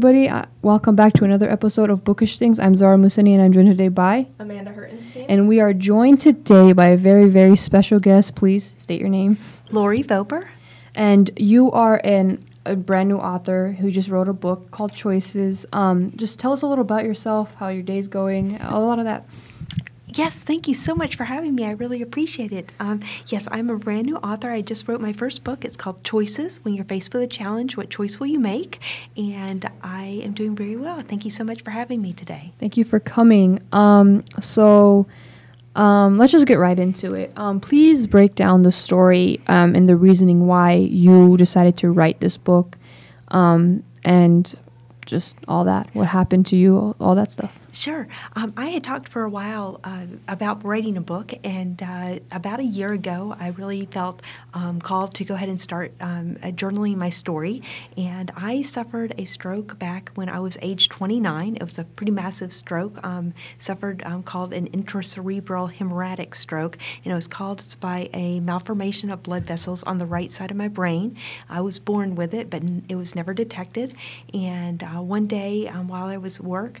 everybody. Uh, welcome back to another episode of Bookish Things. I'm Zara Musani, and I'm joined today by Amanda Hertenstein. And we are joined today by a very, very special guest. Please state your name. Lori Vober. And you are an, a brand new author who just wrote a book called Choices. Um, just tell us a little about yourself, how your day's going, a lot of that. Yes, thank you so much for having me. I really appreciate it. Um, yes, I'm a brand new author. I just wrote my first book. It's called Choices When You're Faced with a Challenge, What Choice Will You Make? And I am doing very well. Thank you so much for having me today. Thank you for coming. Um, so, um, let's just get right into it. Um, please break down the story um, and the reasoning why you decided to write this book um, and just all that. What happened to you, all, all that stuff. Sure. Um, I had talked for a while uh, about writing a book, and uh, about a year ago, I really felt um, called to go ahead and start um, uh, journaling my story. And I suffered a stroke back when I was age 29. It was a pretty massive stroke, um, suffered um, called an intracerebral hemorrhagic stroke, and it was caused by a malformation of blood vessels on the right side of my brain. I was born with it, but it was never detected. And uh, one day, um, while I was at work,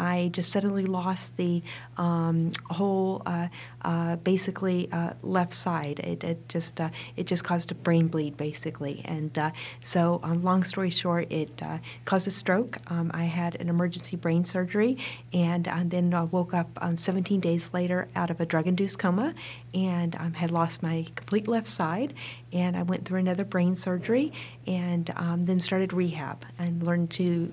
I just suddenly lost the um, whole, uh, uh, basically uh, left side. It, it just uh, it just caused a brain bleed basically, and uh, so um, long story short, it caused a stroke. Um, I had an emergency brain surgery, and then woke up um, 17 days later out of a drug-induced coma, and um, had lost my complete left side. And I went through another brain surgery, and um, then started rehab and learned to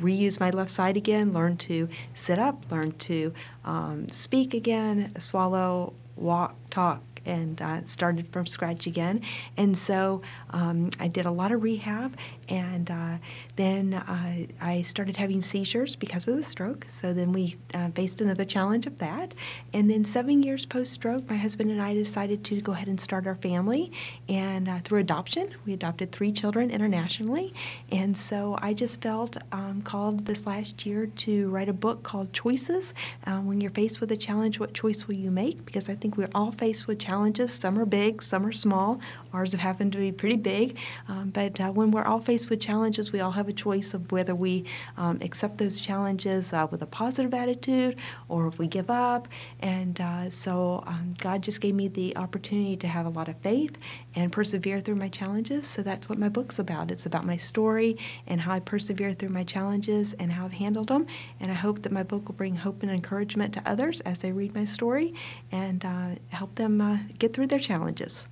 reuse my left side again, learned to sit up, learn to um, speak again, swallow, walk, talk, and uh, started from scratch again. And so um, I did a lot of rehab, and uh, then uh, I started having seizures because of the stroke. So then we uh, faced another challenge of that. And then seven years post stroke, my husband and I decided to go ahead and start our family. And uh, through adoption, we adopted three children internationally. And so I just felt um, called this last year to write a book called Choices. Uh, when you're faced with a challenge, what choice will you make? Because I think we're all faced with challenges. Some are big, some are small. Ours have happened to be pretty big. Um, but uh, when we're all faced with challenges, we all have a choice of whether we um, accept those challenges uh, with a positive attitude or if we give up. And uh, so um, God just gave me the opportunity to have a lot of faith and persevere through my challenges. So that's what my book's about. It's about my story and how I persevere through my challenges and how I've handled them. And I hope that my book will bring hope and encouragement to others as they read my story and uh, help them uh, get through their challenges.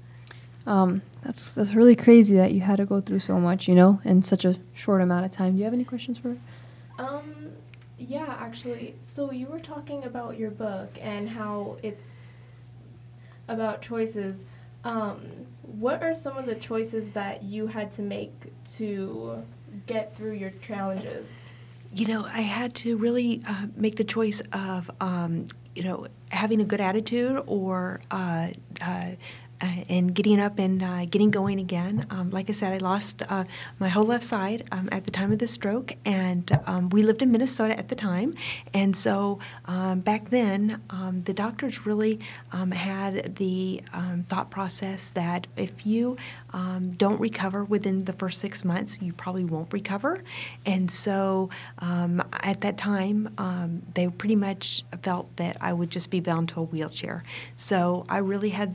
Um, that's that's really crazy that you had to go through so much, you know, in such a short amount of time. Do you have any questions for her? Um, yeah, actually. So you were talking about your book and how it's about choices. Um, what are some of the choices that you had to make to get through your challenges? You know, I had to really uh, make the choice of, um, you know, having a good attitude or uh, uh, uh, and getting up and uh, getting going again. Um, like I said, I lost uh, my whole left side um, at the time of the stroke, and um, we lived in Minnesota at the time. And so um, back then, um, the doctors really um, had the thought process that if you don't recover within the first six months, you probably won't recover. And so at that time, they pretty much felt that I would just be bound to a wheelchair. So I really had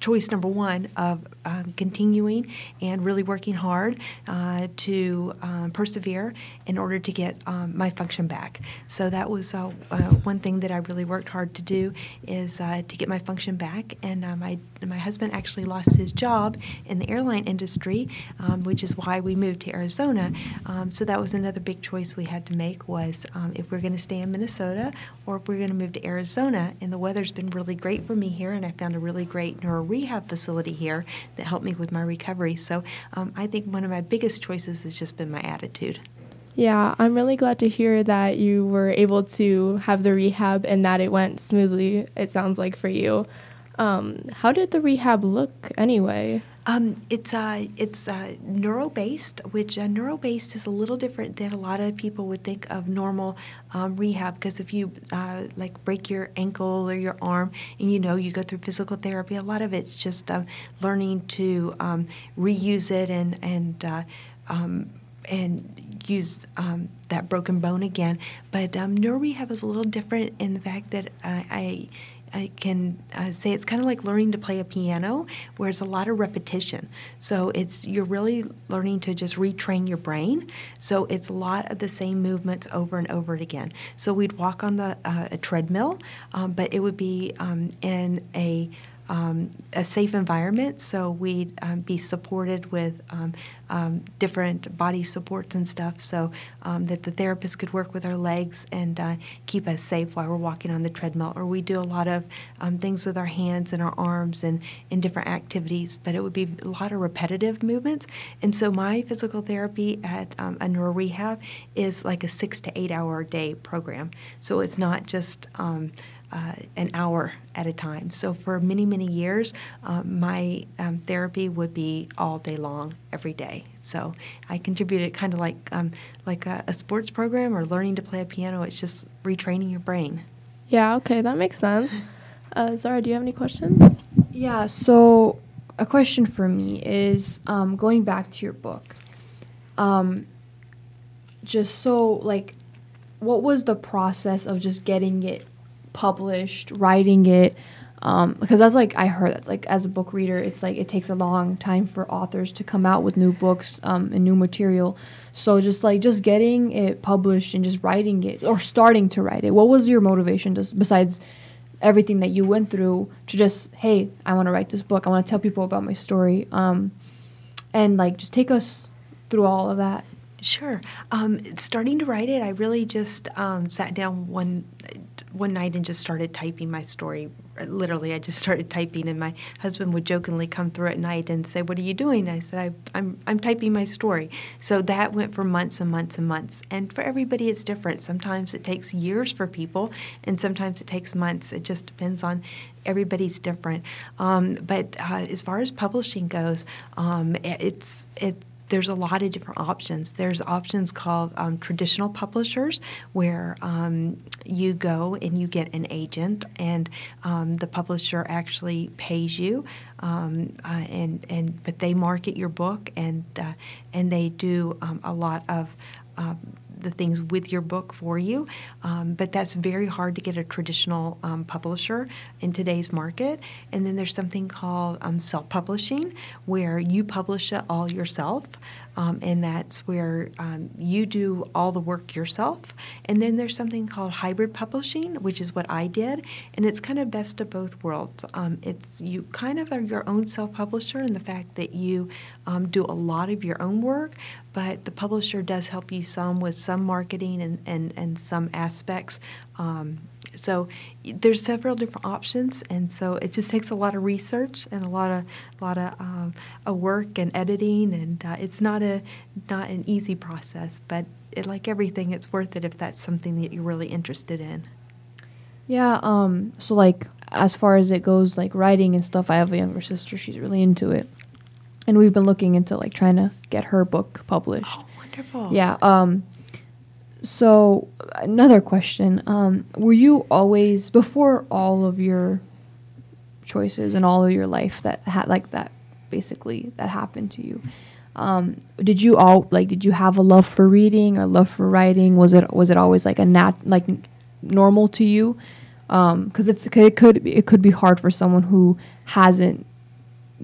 choice number one of um, continuing and really working hard uh, to um, persevere in order to get um, my function back. So that was uh, uh, one thing that I really worked hard to do is uh, to get my function back. And uh, my my husband actually lost his job in the airline industry, um, which is why we moved to Arizona. Um, so that was another big choice we had to make was um, if we're going to stay in Minnesota or if we're going to move to Arizona. And the weather's been really great for me here, and I found a really great neuro rehab facility here that helped me with my recovery. So um, I think one of my biggest choices has just been my attitude. Yeah, I'm really glad to hear that you were able to have the rehab and that it went smoothly, it sounds like, for you. Um, how did the rehab look anyway? Um, it's uh, it's uh, neuro based, which uh, neuro based is a little different than a lot of people would think of normal um, rehab. Because if you uh, like break your ankle or your arm, and you know you go through physical therapy, a lot of it's just um, learning to um, reuse it and and uh, um, and use that broken bone again. But neuro rehab is a little different in the fact that uh, I I can uh, say it's kind of like learning to play a piano, where it's a lot of repetition. So it's you're really learning to just retrain your brain. So it's a lot of the same movements over and over again. So we'd walk on the uh, a treadmill, um, but it would be um, in a um, a safe environment, so we'd um, be supported with um, um different body supports and stuff, so um, that the therapist could work with our legs and uh, keep us safe while we're walking on the treadmill. Or we do a lot of um, things with our hands and our arms and in different activities, but it would be a lot of repetitive movements. And so my physical therapy at a neuro rehab is like a six to eight hour day program. So it's not just uh, an hour at a time. So for many, many years, um, my um, therapy would be all day long, every day. So I contributed kind of like um, like a, a, sports program or learning to play a piano. It's just retraining your brain. Yeah. Okay, that makes sense. Uh, Zara, do you have any questions? Yeah. So a question for me is um, going back to your book. Um, just so like, what was the process of just getting it published, writing it. Um, because that's like I heard that like as a book reader, it's like it takes a long time for authors to come out with new books um, and new material. So just like just getting it published and just writing it or starting to write it. What was your motivation just besides everything that you went through to just hey I want to write this book. I want to tell people about my story. Um, and like just take us through all of that. Sure. Um, starting to write it, I really just um, sat down one one night and just started typing my story. Literally, I just started typing, and my husband would jokingly come through at night and say, "What are you doing?" I said, I, "I'm I'm typing my story." So that went for months and months and months. And for everybody, it's different. Sometimes it takes years for people, and sometimes it takes months. It just depends on everybody's different. Um, but uh, as far as publishing goes, um, it's it there's a lot of different options. There's options called um, traditional publishers, where um, you go and you get an agent, and um, the publisher actually pays you, um, uh, and and but they market your book, and uh, and they do um, a lot of um, the things with your book for you. Um, but that's very hard to get a traditional um, publisher in today's market. And then there's something called um, self publishing, where you publish it all yourself. Um, and that's where um, you do all the work yourself. And then there's something called hybrid publishing, which is what I did, and it's kind of best of both worlds. Um, it's you kind of are your own self-publisher in the fact that you um, do a lot of your own work, but the publisher does help you some with some marketing and, and, and some aspects. So there's several different options, and so it just takes a lot of research and a lot of a lot of um, a work and editing, and uh, it's not a not an easy process, but it, like everything, it's worth it if that's something that you're really interested in. Yeah. Um. So like as far as it goes, like writing and stuff, I have a younger sister. She's really into it, and we've been looking into like trying to get her book published. Oh, wonderful. Yeah. Um so another question: um, Were you always before all of your choices and all of your life that had like that basically that happened to you? Um, did you all like? Did you have a love for reading or love for writing? Was it was it always like a nat like normal to you? Because um, it's it could it could be hard for someone who hasn't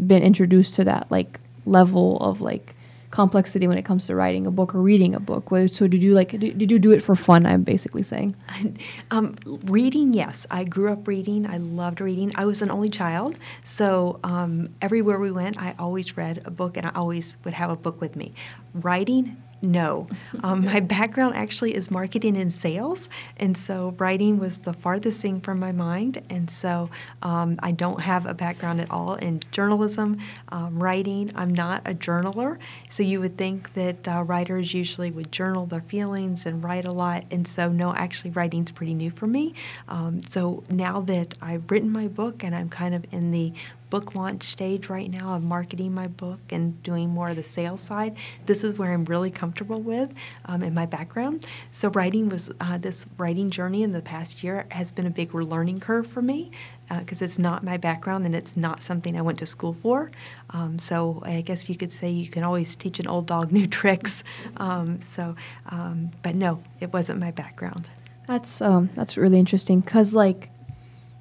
been introduced to that like level of like complexity when it comes to writing a book or reading a book. So did you like did, you do it for fun? I'm basically saying. Um, reading, yes. I grew up reading. I loved reading. I was an only child, so um, everywhere we went, I always read a book, and I always would have a book with me. Writing, no. Um, my background actually is marketing and sales, and so writing was the farthest thing from my mind. And so um, I don't have a background at all in journalism, um, writing. I'm not a journaler, so you would think that uh, writers usually would journal their feelings and write a lot. And so, no, actually, writing's pretty new for me. Um, so now that I've written my book and I'm kind of in the book launch stage right now of marketing my book and doing more of the sales side. This is where I'm really comfortable with um, in my background. So writing was uh, this writing journey in the past year has been a big learning curve for me because uh, it's not my background and it's not something I went to school for. Um, so I guess you could say you can always teach an old dog new tricks. Um, so, um, but no, it wasn't my background. That's um, that's really interesting because like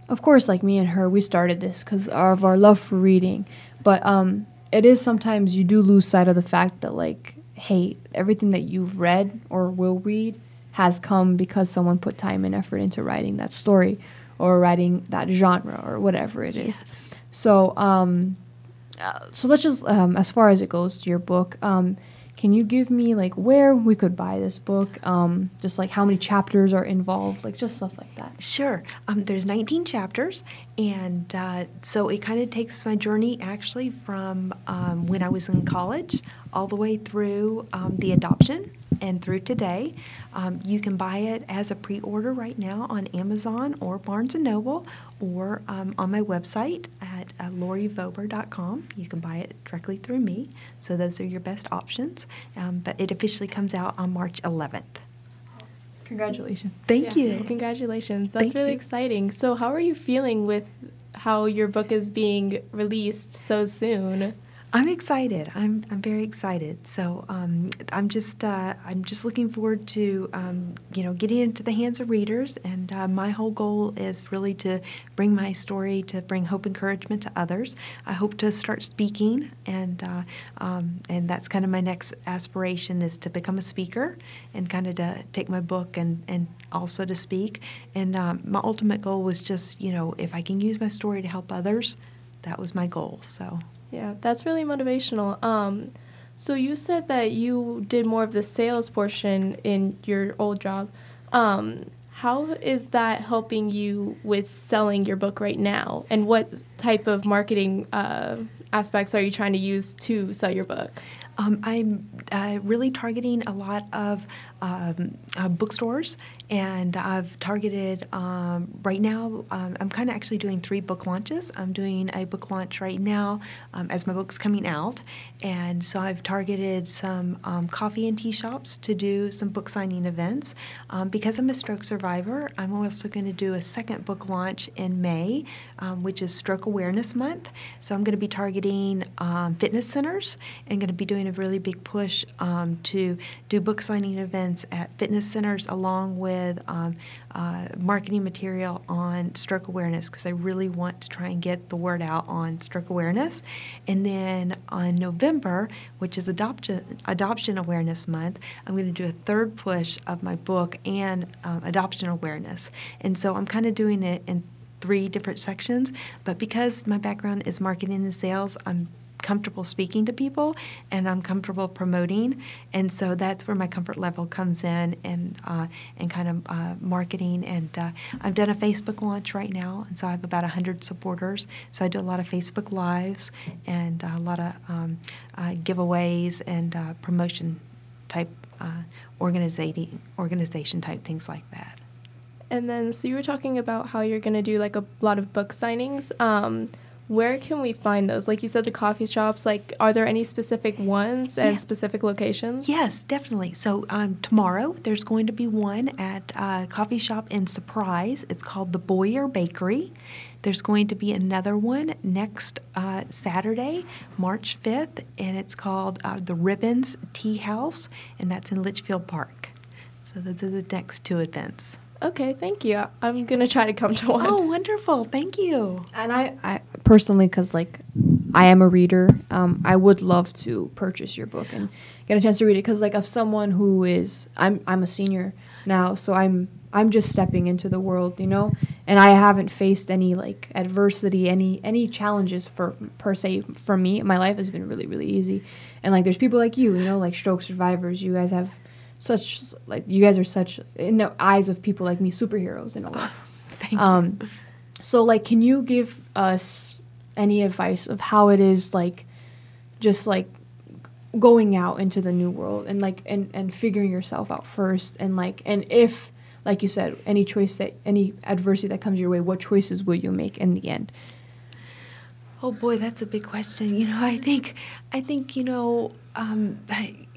of course, like me and her, we started this because of our love for reading. But um, it is sometimes you do lose sight of the fact that, like, hey, everything that you've read or will read has come because someone put time and effort into writing that story or writing that genre or whatever it is. Yes. So, um, uh, so let's just, um, as far as it goes to your book, um, can you give me like where we could buy this book? Um, just like how many chapters are involved, like just stuff like that. Sure. Um, there's 19 chapters, and uh, so it kind of takes my journey actually from um, when I was in college all the way through um, the adoption and through today. Um, you can buy it as a pre-order right now on Amazon or Barnes & Noble or um, on my website at uh, lorivober.com. You can buy it directly through me. So those are your best options. Um, but it officially comes out on March 11th. Congratulations. Thank yeah. you. Congratulations. That's Thank really you. exciting. So how are you feeling with how your book is being released so soon? I'm excited. I'm, I'm very excited. So um, I'm just uh, I'm just looking forward to um, you know getting into the hands of readers. And uh, my whole goal is really to bring my story to bring hope, encouragement to others. I hope to start speaking, and uh, um, and that's kind of my next aspiration is to become a speaker and kind of to take my book and and also to speak. And um, my ultimate goal was just you know if I can use my story to help others, that was my goal. So. Yeah, that's really motivational. Um, so you said that you did more of the sales portion in your old job. Um, how is that helping you with selling your book right now? And what type of marketing uh, aspects are you trying to use to sell your book? Um, I'm uh, really targeting a lot of um, uh, bookstores, and I've targeted um, right now. Um, I'm kind of actually doing three book launches. I'm doing a book launch right now um, as my book's coming out, and so I've targeted some um, coffee and tea shops to do some book signing events. because I'm a stroke survivor, I'm also going to do a second book launch in May, which is Stroke Awareness Month. So I'm going to be targeting fitness centers and going to be doing a really big push to do book signing events events at fitness centers along with um, uh, marketing material on stroke awareness because I really want to try and get the word out on stroke awareness. And then on November, which is Adoption, Adoption Awareness Month, I'm going to do a third push of my book and um, adoption awareness. And so I'm kind of doing it in three different sections, but because my background is marketing and sales, I'm comfortable speaking to people and I'm comfortable promoting. And so that's where my comfort level comes in and, uh, and kind of uh, marketing. And uh, I've done a Facebook launch right now, and so I have about 100 supporters. So I do a lot of Facebook Lives and a lot of um, uh, giveaways and uh, promotion type uh, organization, organization type things like that. And then, so you were talking about how you're going to do like a lot of book signings. Um, where can we find those? Like you said, the coffee shops. Like, are there any specific ones and yes. specific locations? Yes, definitely. So um, tomorrow there's going to be one at a coffee shop in Surprise. It's called the Boyer Bakery. There's going to be another one next uh, Saturday, March 5th, and it's called uh, the Ribbons Tea House, and that's in Litchfield Park. So those are the next two events. Okay, thank you. I'm gonna try to come to one. Oh, wonderful! Thank you. And I, I personally, because like I am a reader, um, I would love to purchase your book and get a chance to read it. Because like of someone who is, I'm I'm a senior now, so I'm I'm just stepping into the world, you know, and I haven't faced any like adversity, any any challenges for per se for me. My life has been really really easy, and like there's people like you, you know, like stroke survivors. You guys have such like you guys are such in the eyes of people like me superheroes in a way. Thank um, you. So like, can you give us any advice of how it is like, just like going out into the new world and like and and figuring yourself out first and like and if like you said any choice that any adversity that comes your way what choices will you make in the end Oh boy, that's a big question. You know, I think, I think you know, um, I,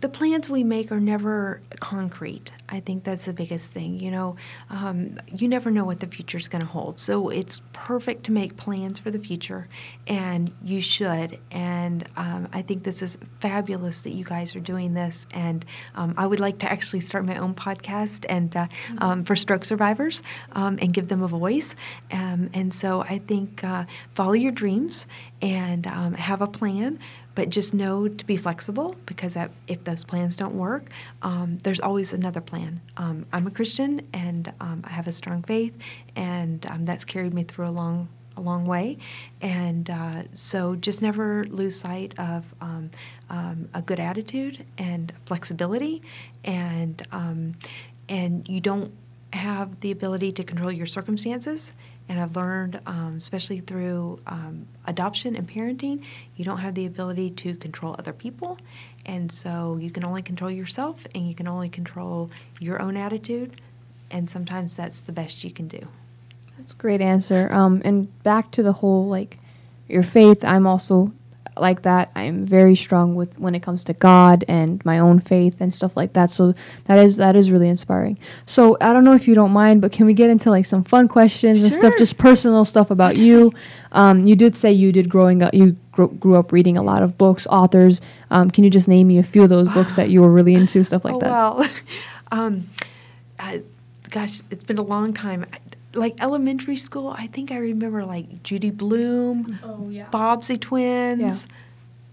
the plans we make are never concrete. I think that's the biggest thing. You know, um, you never know what the future is going to hold. So it's perfect to make plans for the future, and you should. And um, I think this is fabulous that you guys are doing this. And um, I would like to actually start my own podcast and uh, um, for stroke survivors um, and give them a voice. Um, and so I think uh, follow your dreams and have a plan but just know to be flexible because if those plans don't work, um, there's always another plan. Um, I'm a Christian and um, I have a strong faith, and um, that's carried me through a long, a long way. And uh, so just never lose sight of um, a good attitude and flexibility, and and you don't have the ability to control your circumstances and I've learned, um, especially through um, adoption and parenting, you don't have the ability to control other people. And so you can only control yourself and you can only control your own attitude. And sometimes that's the best you can do. That's a great answer. Um, and back to the whole like your faith, I'm also like that. I'm very strong with when it comes to God and my own faith and stuff like that. So that is that is really inspiring. So I don't know if you don't mind, but can we get into like some fun questions sure. and stuff, just personal stuff about you? Um, you did say you did growing up, you grew, grew up reading a lot of books, authors. Um, can you just name me a few of those books that you were really into, stuff like oh, that? Well, um, uh, gosh, it's been a long time like elementary school, I think I remember like Judy Blume, oh, yeah. Bobbsey Twins, yeah.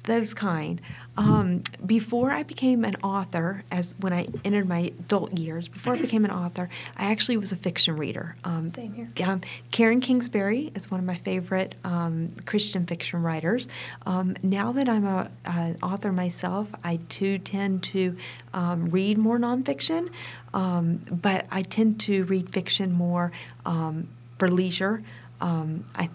those kind. Um, before I became an author, as when I entered my adult years, before I became an author, I actually was a fiction reader. Um, Same here. Um, Karen Kingsbury is one of my favorite um, Christian fiction writers. Um, now that I'm a, an author myself, I too tend to um, read more nonfiction, but I tend to read fiction more for leisure. I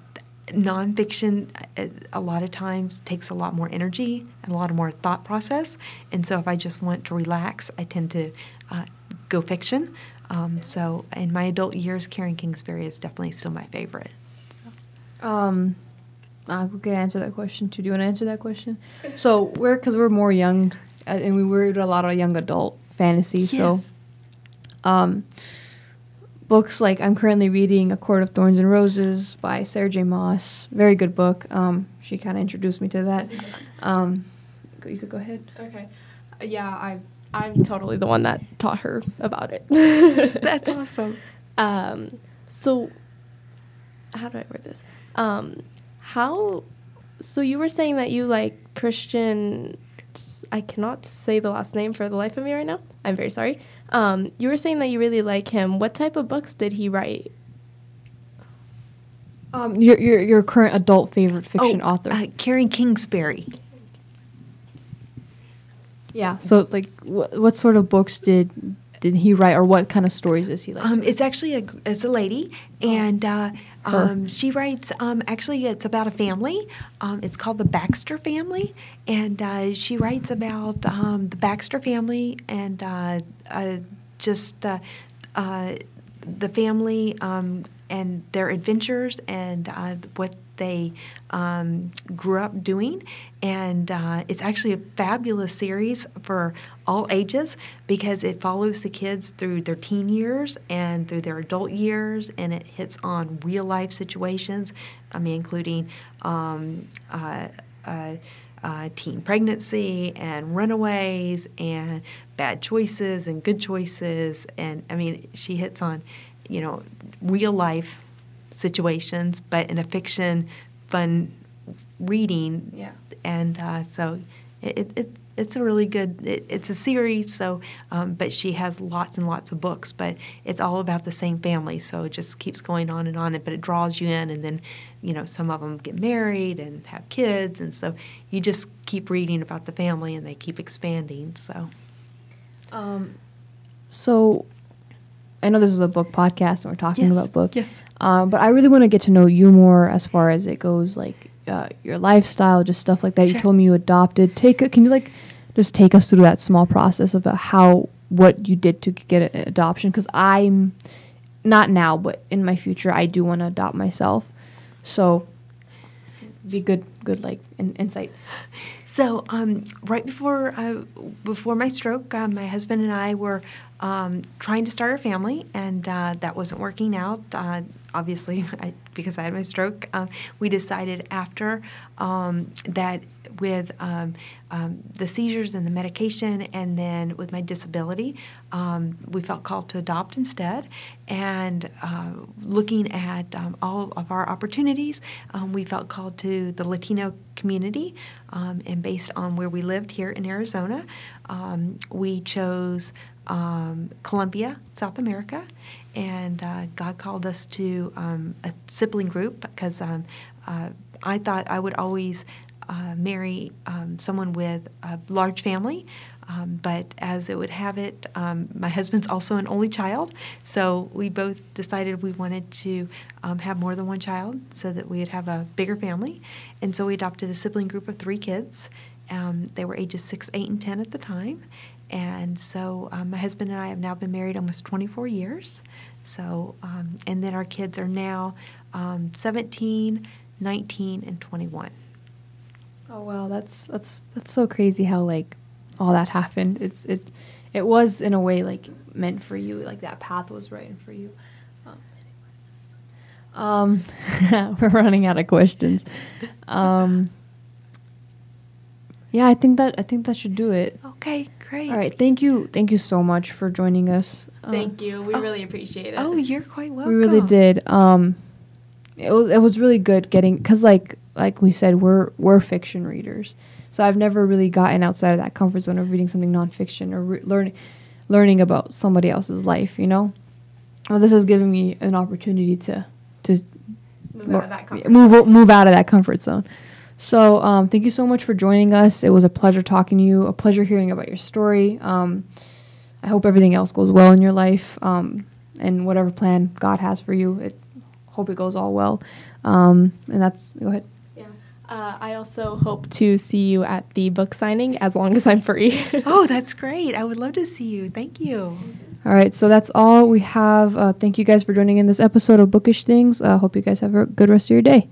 nonfiction uh, a lot of times takes a lot more energy and a lot more thought process. And so if I just want to relax, I tend to uh, go fiction. Um, so in my adult years, Karen Kingsbury is definitely still my favorite. So. Um, I could answer that question too. Do you want to answer that question? So we're because we're more young, uh, and we read a lot of young adult fantasy. Yes. So, um, books like I'm currently reading A Court of Thorns and Roses by Sarah J. Maas. Very good book. Um, she kind of introduced me to that. Um, you could go ahead. Okay. Yeah, I I'm totally the one that taught her about it. That's awesome. Um, so how do I word this? Um, how? So you were saying that you like Christian. I cannot say the last name for the life of me right now. I'm very sorry. Um, you were saying that you really like him. What type of books did he write? Um, your, your your current adult favorite fiction oh, author? Uh, Karen Kingsbury. Yeah. So, like, wh- what sort of books did did he write, or what kind of stories is he like? Um, it's actually a it's a lady, and uh, um, she writes. Um, actually, it's about a family. Um, it's called the Baxter family, and uh, she writes about um, the Baxter family and uh, uh just uh, uh, the family um, and their adventures and what they um, grew up doing. And uh, it's actually a fabulous series for all ages because it follows the kids through their teen years and through their adult years, and it hits on real life situations. I mean, including um, uh, uh, uh, teen pregnancy and runaways and bad choices and good choices. And I mean, she hits on, you know, real life situations, but in a fiction, fun reading. Yeah. And uh, so it, it, it's a really good, it, it's a series, so, um, but she has lots and lots of books, but it's all about the same family, so it just keeps going on and on, and but it draws you in, and then, you know, some of them get married and have kids, and so you just keep reading about the family and they keep expanding, so. Um, so I know this is a book podcast and we're talking yes. about books. Yes. Um, but I really want to get to know you more as far as it goes, like uh, your lifestyle, just stuff like that. Sure. You told me you adopted. Take a, can you like just take us through that small process about how what you did to get an adoption? Because I'm not now, but in my future, I do want to adopt myself. So Be good, good like in, insight. So um, right before uh, before my stroke, uh, my husband and I were um, trying to start a family, and uh, that wasn't working out. Uh, obviously, I, because I had my stroke, uh, we decided after um, that with um, um, the seizures and the medication, and then with my disability, um, we felt called to adopt instead. And uh, looking at um, all of our opportunities, um, we felt called to the Latino community. And based on where we lived here in Arizona, we chose um, Colombia, South America. And uh, God called us to um, a sibling group because um, uh, I thought I would always uh, marry um, someone with a large family. Um, but as it would have it, um, my husband's also an only child, so we both decided we wanted to have more than one child so that we would have a bigger family. And so we adopted a sibling group of three kids. They were ages 6, 8, and 10 at the time. And so um, my husband and I have now been married almost 24 years. So, um, and then our kids are now 17, 19, and 21. Oh wow, that's that's that's so crazy how like all that happened. It's it it was in a way like meant for you. Like that path was written for you. Um, um we're running out of questions. Um, yeah, I think that I think that should do it. Okay, great. All right, thank you, thank you so much for joining us. Um, Thank you. We oh. really appreciate it. Oh, you're quite welcome. We really did. Um, it was it was really good getting because like like we said we're we're fiction readers, so I've never really gotten outside of that comfort zone of reading something nonfiction or re- learning learning about somebody else's life. You know, well, this has given me an opportunity to to Move out of that comfort move o- move out of that comfort zone. So um, thank you so much for joining us. It was a pleasure talking to you. A pleasure hearing about your story. Um, I hope everything else goes well in your life, um, and whatever plan God has for you. It hope it goes all well. Um, and that's go ahead. Yeah. Uh, I also hope to see you at the book signing as long as I'm free. Oh, that's great. I would love to see you. Thank you. All right, so that's all we have. Uh, thank you guys for joining in this episode of Bookish Things. Uh, hope you guys have a good rest of your day.